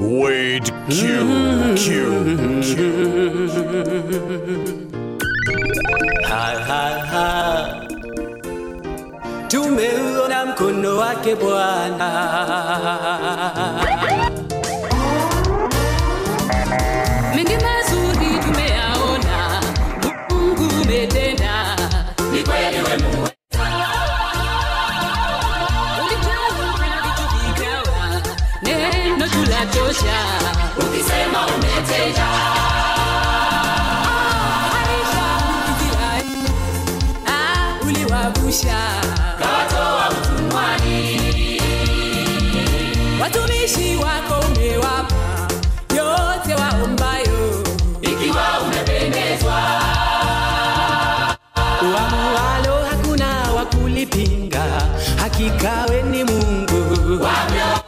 Wade Q. Q. Q. Ha, ha, ha. Tumeuona mkono wake Bwana. Tulatosha. Ukisema umetenda. Ah, utumwani. Watumishi wako umewapa yote waombayo, hakuna wakulipinga hakika ni Mungu unatawala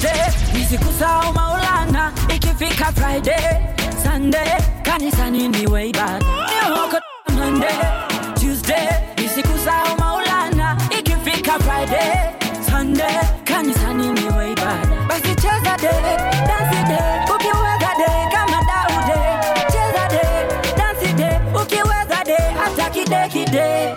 Tuesday ni siku zao Maulana, ikifika Friday, Sunday kanisani ni ibada. Ndio kutoka Monday, Tuesday ni siku zao Maulana, ikifika Friday, Sunday kanisani ni we ibada. Basi cheza de, dance de, ukiweza de kama Daude. Cheza day, dance de, ukiweza de hata kide kide.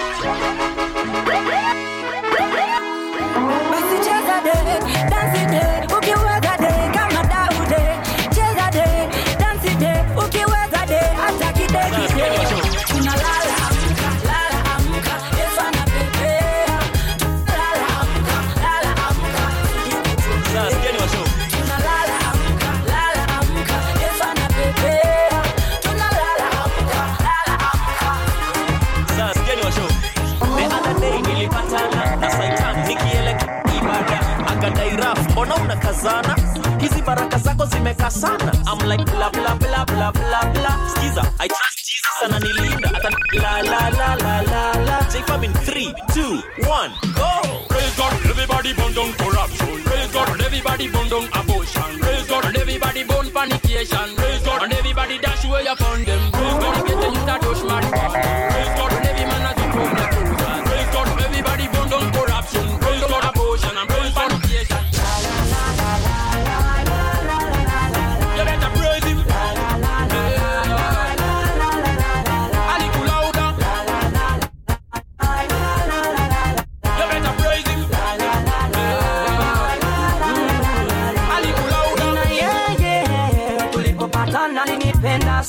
sana. I'm like blah blah blah blah blah blah Skiza I trust Jesus ananilinda hata la la la la la la. J Fab in 3 2 1 go. Praise God everybody bound down corruption Praise God everybody bound down abortion. Praise God everybody burn fornication Praise God and everybody dash away your foundation.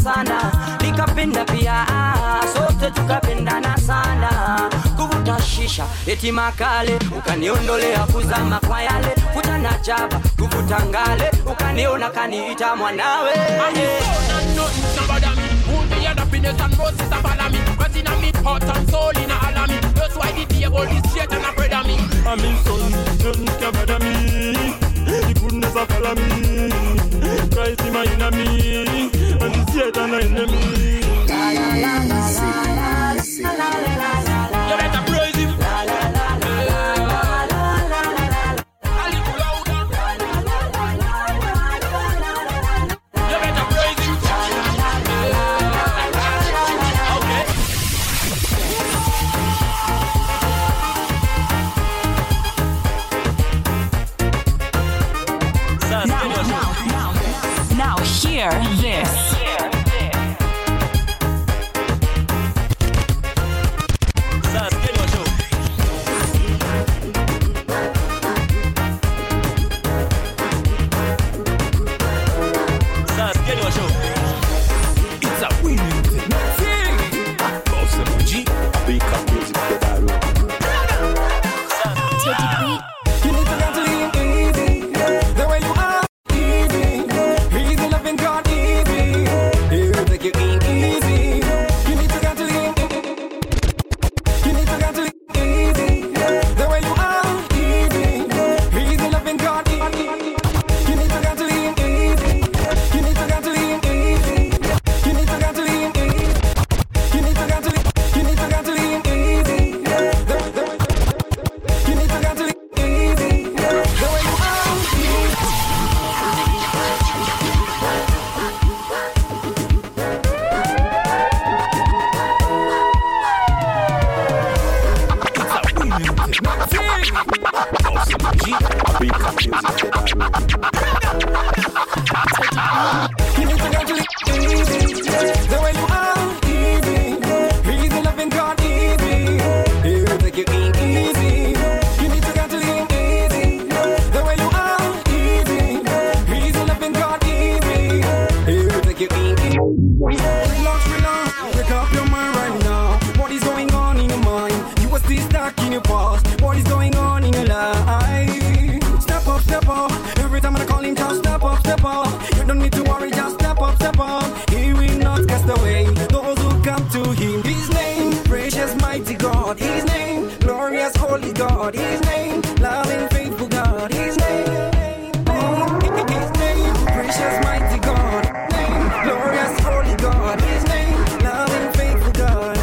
sana. Nikapenda pia sote tukapendana sana. Kuvuta shisha eti makale ukaniondolea kuzama kwa yale. Kutana jaba kuvuta ngale ukaniona kaniita mwanawe. Happiness and roses are follow me Cause in a me heart and soul in a all me That's why the devil is straight and a bread of me I mean son, don't care bad me The goodness of follow me Christ in my inner me and Satan enemy. You better pray. God, His name. Faithful God, His name. His name. Precious mighty God, name. Glorious holy God, His name. Faithful God.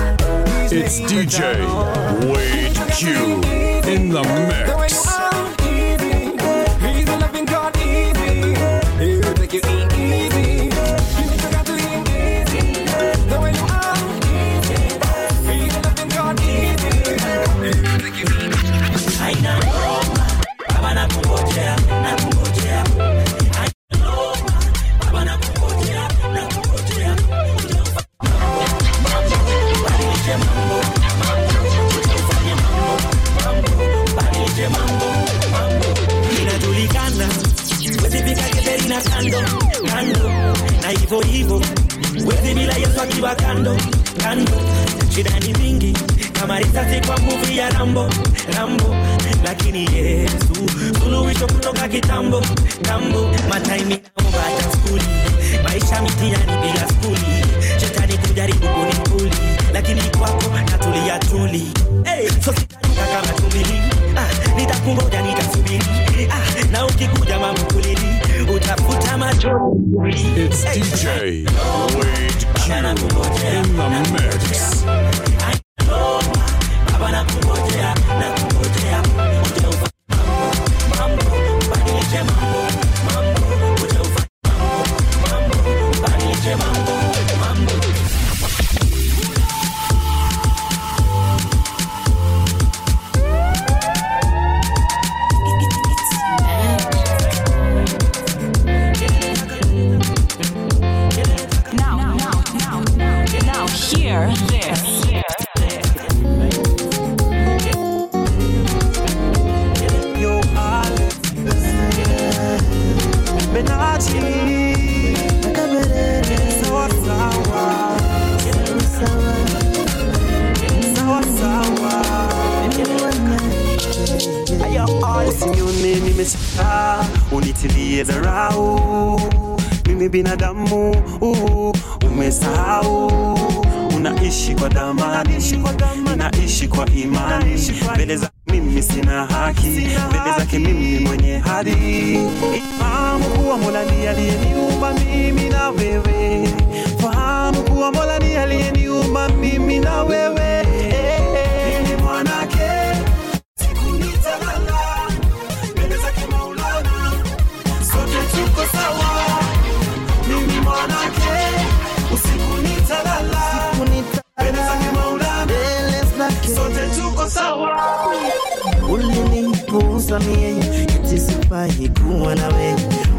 His it's name. DJ Rambo, lakini Yesu suluhisho kutoka kitambo tambo. Mataimi skuli, maisha bila skuli, shetani kujaribu kunikuli, lakini kwako natulia tuli. Hey, so sitaruka kama ah, nitakungoja nitasubiri ah, na ukikuja utafuta macho. It's hey, DJ. Mbele za mimi sina haki. Mbele zake mimi mwenye hadhi fahamu kuwa mola ni aliyeniumba mimi na wewe. Fahamu kuwa mola ni aliyeniumba mimi na wewe mie eti sifai kuwa nawe.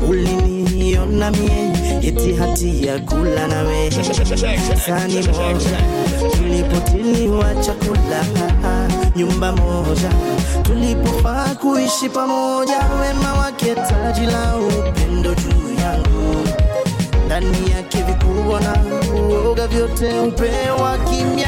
Uliniona mie eti hati ya kula nawe. Sani moja tulipotiliwa chakula. Nyumba moja tulipofaa kuishi pamoja. Wema wake taji la upendo juu yangu. Ndani yake vikubwa na uoga vyote upewa kimya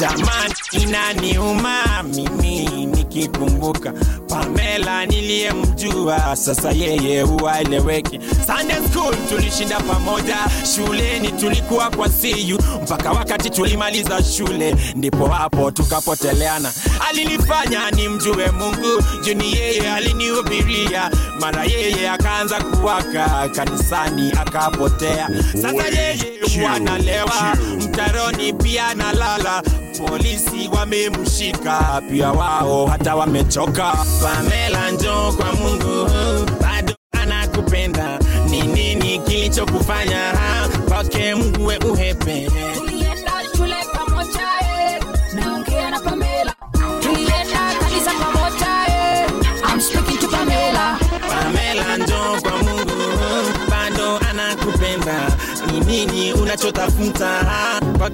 Jamani, inaniuma mimi nikikumbuka Pamela niliyemjua, sasa yeye huaeleweki. Sunday school tulishinda pamoja, shuleni tulikuwa kwa siyu mpaka wakati tulimaliza shule, ndipo hapo tukapoteleana. Alinifanya nimjue Mungu, juni yeye alinihubiria, mara yeye akaanza kuwaka kanisani akapotea. Sasa yeye wanalewa mtaroni pia nalala polisi wamemshika pia wao hata wamechoka. Pamela njoo kwa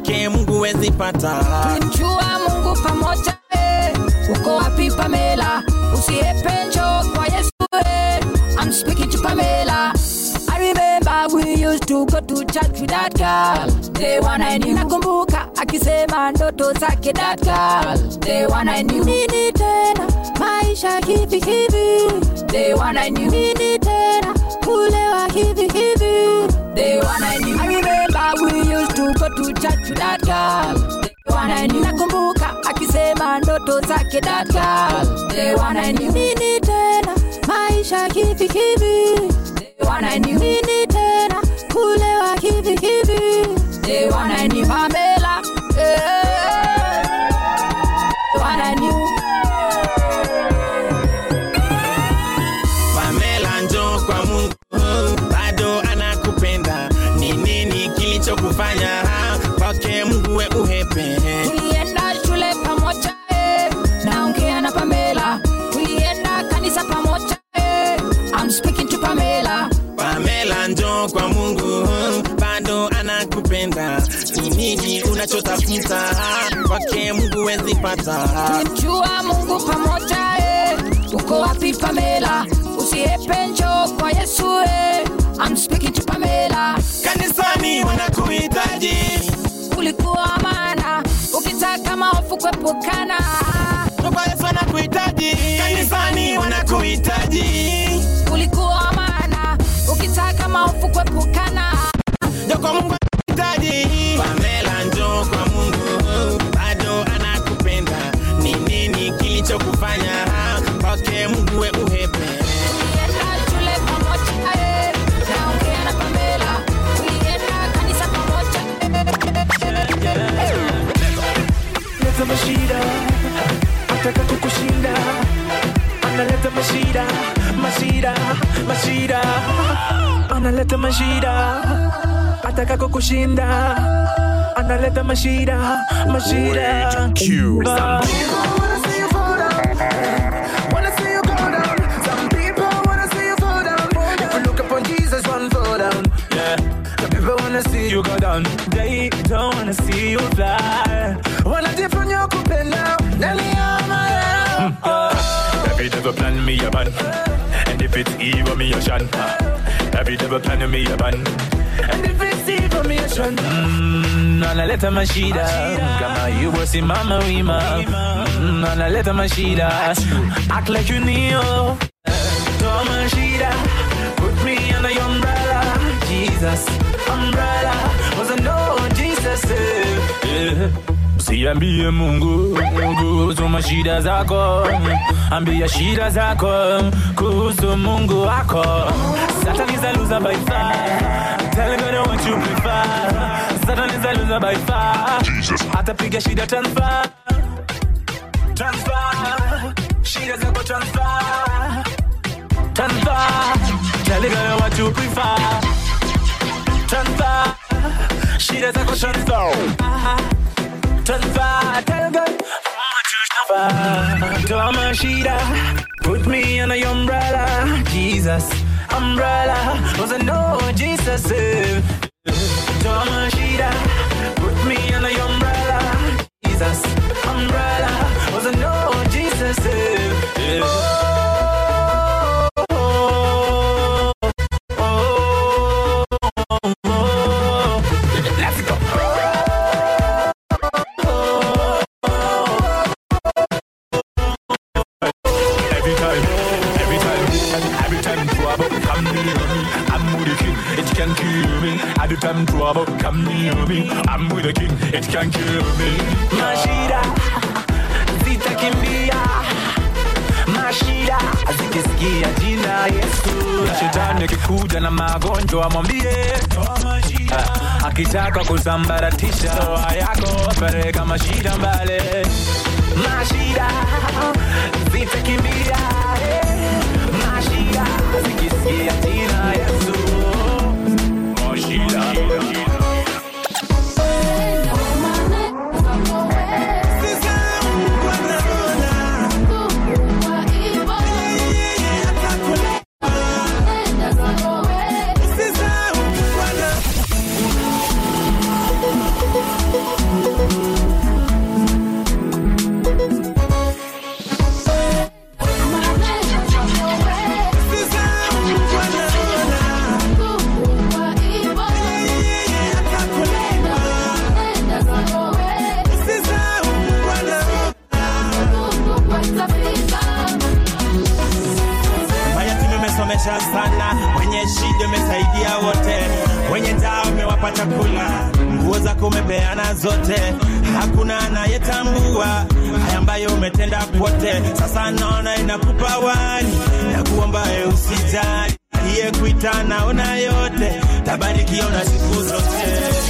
kwake mungu wezipata Tulimjua Mungu pamoja uko wapi Pamela? Kwa Yesu I'm speaking to Pamela. I remember we used to go to church with that girl. The one I knew. Nakumbuka akisema ndoto zake that girl. The one I knew. Nini tena maisha hivi hivi. The one I knew. Nini tena kulewa hivi hivi. The wanna I knew. I remember we used to go to church with that girl. They wanna I knew. Nakumbuka akisema ndoto zake that girl. They wanna I knew. Nini tena maisha kivi kivi. They wanna I knew. Nini tena kulewa kivi kivi. They wanna I knew. Pamela. Yeah. Unachotafuta kwake mungu wezipata tulimjua mungu pamoja eh, uko wapi pamela? Usiepe njoo kwa yesu eh, I'm speaking to pamela. Kanisani wanakuhitaji. Ulikuwa maana ukitaka maofu kuepukana. Kwa yesu wanakuhitaji kanisani wanakuhitaji. Ulikuwa maana ukitaka maofu kuepukana mashida analeta mashida ataka kukushinda analeta mashida mashida Q. You go down, they don't wanna see you fly. Wanajifanya kupenda ndani ya mara. Baby, never plan me a bad. If it's evil, me a shan. Every devil plan me a ban. And if it's evil, me a shan. Mm, analeta mashida. Kama you was in mama wima. Mm, analeta mashida. Act like you kneel. Toa mashida. Put me under your umbrella. Jesus. Siambie Mungu kuhusu mashida zako, ambia shida zako kuhusu Mungu wako. Satan is a loser by far. Tell God what you prefer. Satan is a loser by far. Atapiga shida transfer, transfer, shida zako transfer, transfer. Tell God what you prefer. Transfer, shida zako transfer. Transfer, tell God transfer. Toa mashida, put me under your umbrella, Jesus. Umbrella, was I know Jesus. eh. Toa mashida, put me under your umbrella, Jesus. Umbrella, was I know Jesus. Oh, kill me. Every time trouble come near me, I'm with the king, it can kill me. Mashida, zitakimbia, mashida zikisikia jina Yesu. Shetani akikuja na magonjwa mwambie Ah, akitaka kusambaratisha ndoa yako, peleka mashida mbale, mashida zitakimbia eh, mashida zikisikia jina Yesu. Zote, hakuna anayetambua haya ambayo umetenda kwote. Sasa naona inakupa wani na kuomba usijali, iye kuita naona yote, tabarikiwa na siku zote.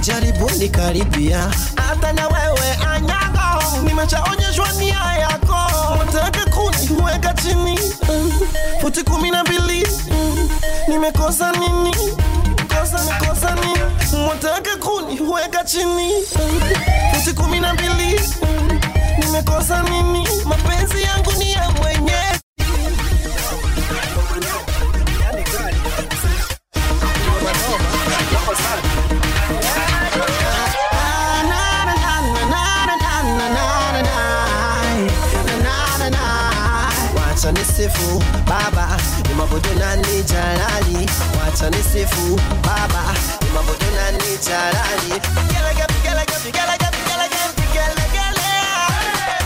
Usijaribu nikaribia. Hata na wewe anyago nimeshaonyeshwa nia yako. Wataka kuniweka chini. Futi kumi na mbili. Nimekosa nini? Kosa kuniweka chini. Futi kumi na mbili. Nimekosa nini? Mapenzi yangu ni ya mwenyewe jalali Vigelege, vigelege, vigelege, vigelege, vigelegele.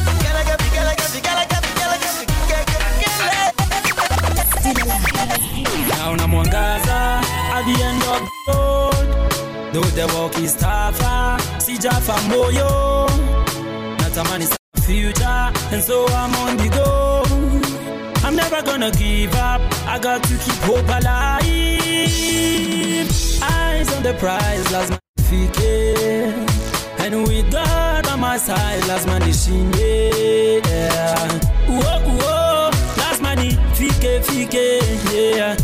Vigelege, vigelege, vigelege, vigelege, vigelegele. naona mwangaza at the end of the road. Though the walk is tougher sijafa moyo. Natamani future and so I'm on the go never gonna give up I got to keep hope alive eyes on the prize lazima nifike and with God on my side last lazima nishinde yeah. Uo, uo, lazima nifike fike yeah.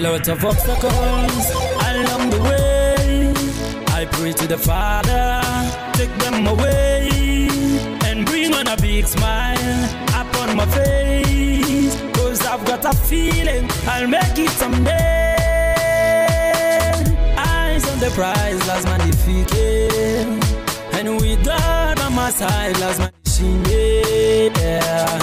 Lot of obstacles along the way I pray to the Father, take them away and bring on a big smile upon my face. Cause I've got a feeling I'll make it someday. Eyes on the prize, last magnificent. And with God on my side, last magnificent. Yeah.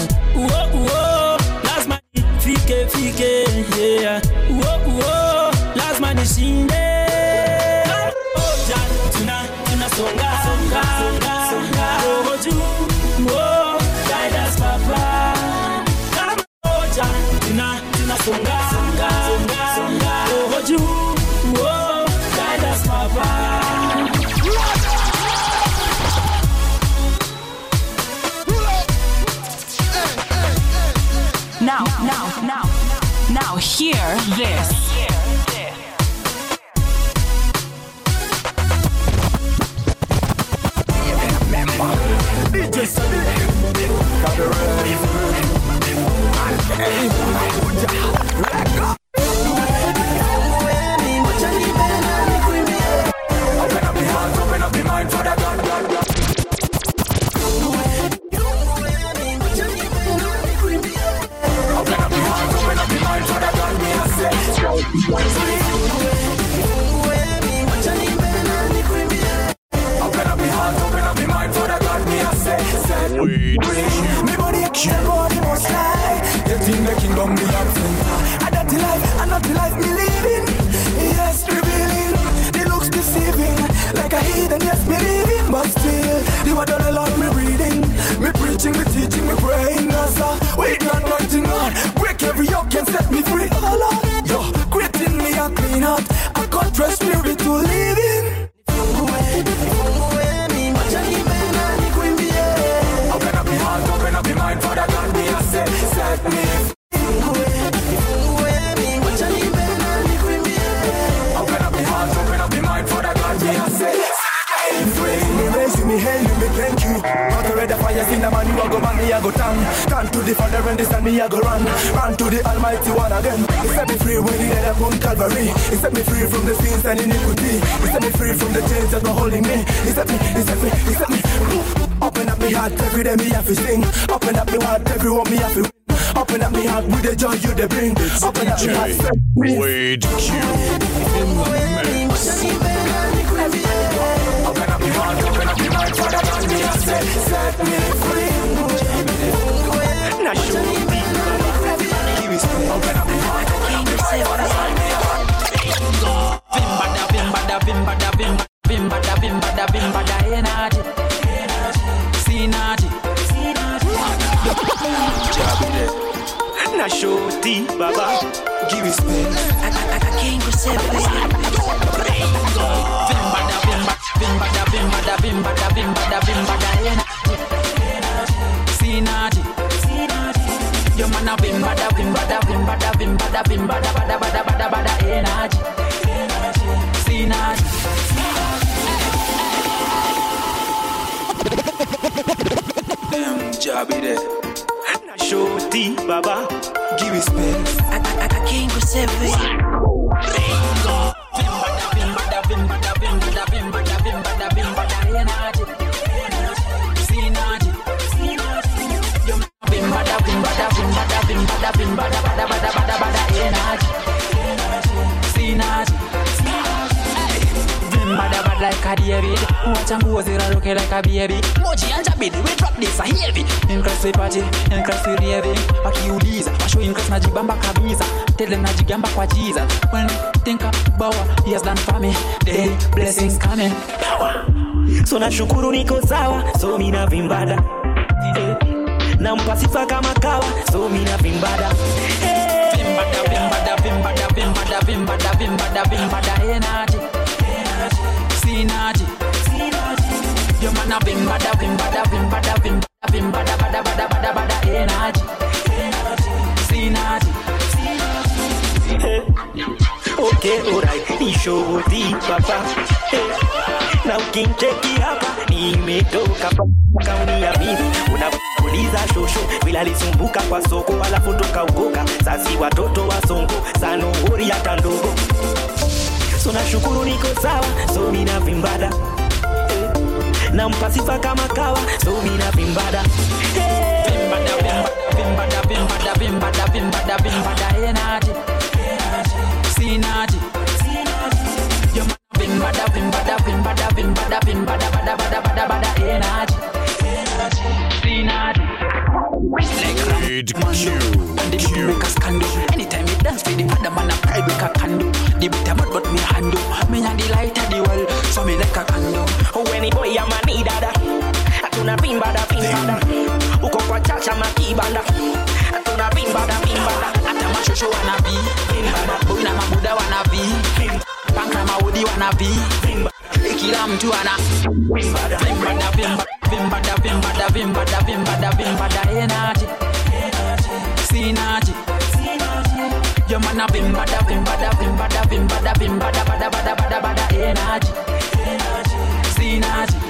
Now, now, now, now, hear this. Run to the Almighty One again. He set me free when he died upon Calvary. He set me free from the sins and iniquity. He set me free from the chains that were holding me. He set me, he set me, he set me. Open up my heart every day, me have to sing. Open up my heart everyone, me have to. Open up my heart with the joy you they bring. Open up me heart, set me Wade Q in the mix. Open up your heart, open up your mind for the God me I say, set me free. Now show me Having bada energy. Synergy. Synergy. Na shorty, baba. Give me space. I, I, I can't go seven. Bimba da bimba, bimba da bimba da bimba da bimba da energy. Your man a bimba da bimba da bimba da bimba bada bada bada bada energy. Energy. Synergy. Jabi there na shoti baba give me space Kingo seven. Vimbada, vimbada, vimbada, vimbada, vimbada, vimbada, vimbada, energy. Bad like a David. Wacha nguo ziraruke like a baby. Moji anja bidi we drop this a heavy. Increase the party, increase the raving. Wakiuliza, washo increase najibamba kabisa Tele najigamba kwa Jesus When think about he has done for me Daily blessings coming. Power. so nashukuru niko sawa so mina vimbada Eh, nampa sifa kama kawa so mina vimbada Vimbada, vimbada, vimbada, vimbada, vimbada, vimbada, vimbada, energy Sinati Your man a vimbada, vimbada, vimbada, vimbada, vimbada, bada, bada, bada, bada, bada, bada energy. Sinati okay alright ni shoti baba Eh, na ukincheki hapa nimetoka pa- kauni ya mimi unapuliza shosho vila lisumbuka kwa soko alafu tukaukoka sasi watoto wa songo sanohori hata ndogo so nashukuru niko sawa so mina vimbada. Eh, nampa sifa kama kawa so mina vimbada. Vimbada, vimbada, vimbada, vimbada, vimbada, vimbada, energy Sinati Your man a vimbada, vimbada, vimbada, vimbada, vimbada, bada, bada, bada, bada, energy Sinati Kid Q. And the beat make a scandal Anytime you dance with the other man a pride make a candle The a mad but me handle Me and the light of the world So me like a candle When it boy ama ni dada Hatuna pimbada pimbada Uko kwa chacha makibanda Hatuna pimbada pimbada Hata mashosho wanabi Boy na mabuda wanabi Punk na maudi wanabi Kila mtu ana Vimbada, vimbada, vimbada, vimbada, vimbada, vimbada, vimbada, energy Sinati Your man a vimbada, vimbada, vimbada, vimbada, vimbada, bada, bada, bada, bada, bada, bada, energy. Sinati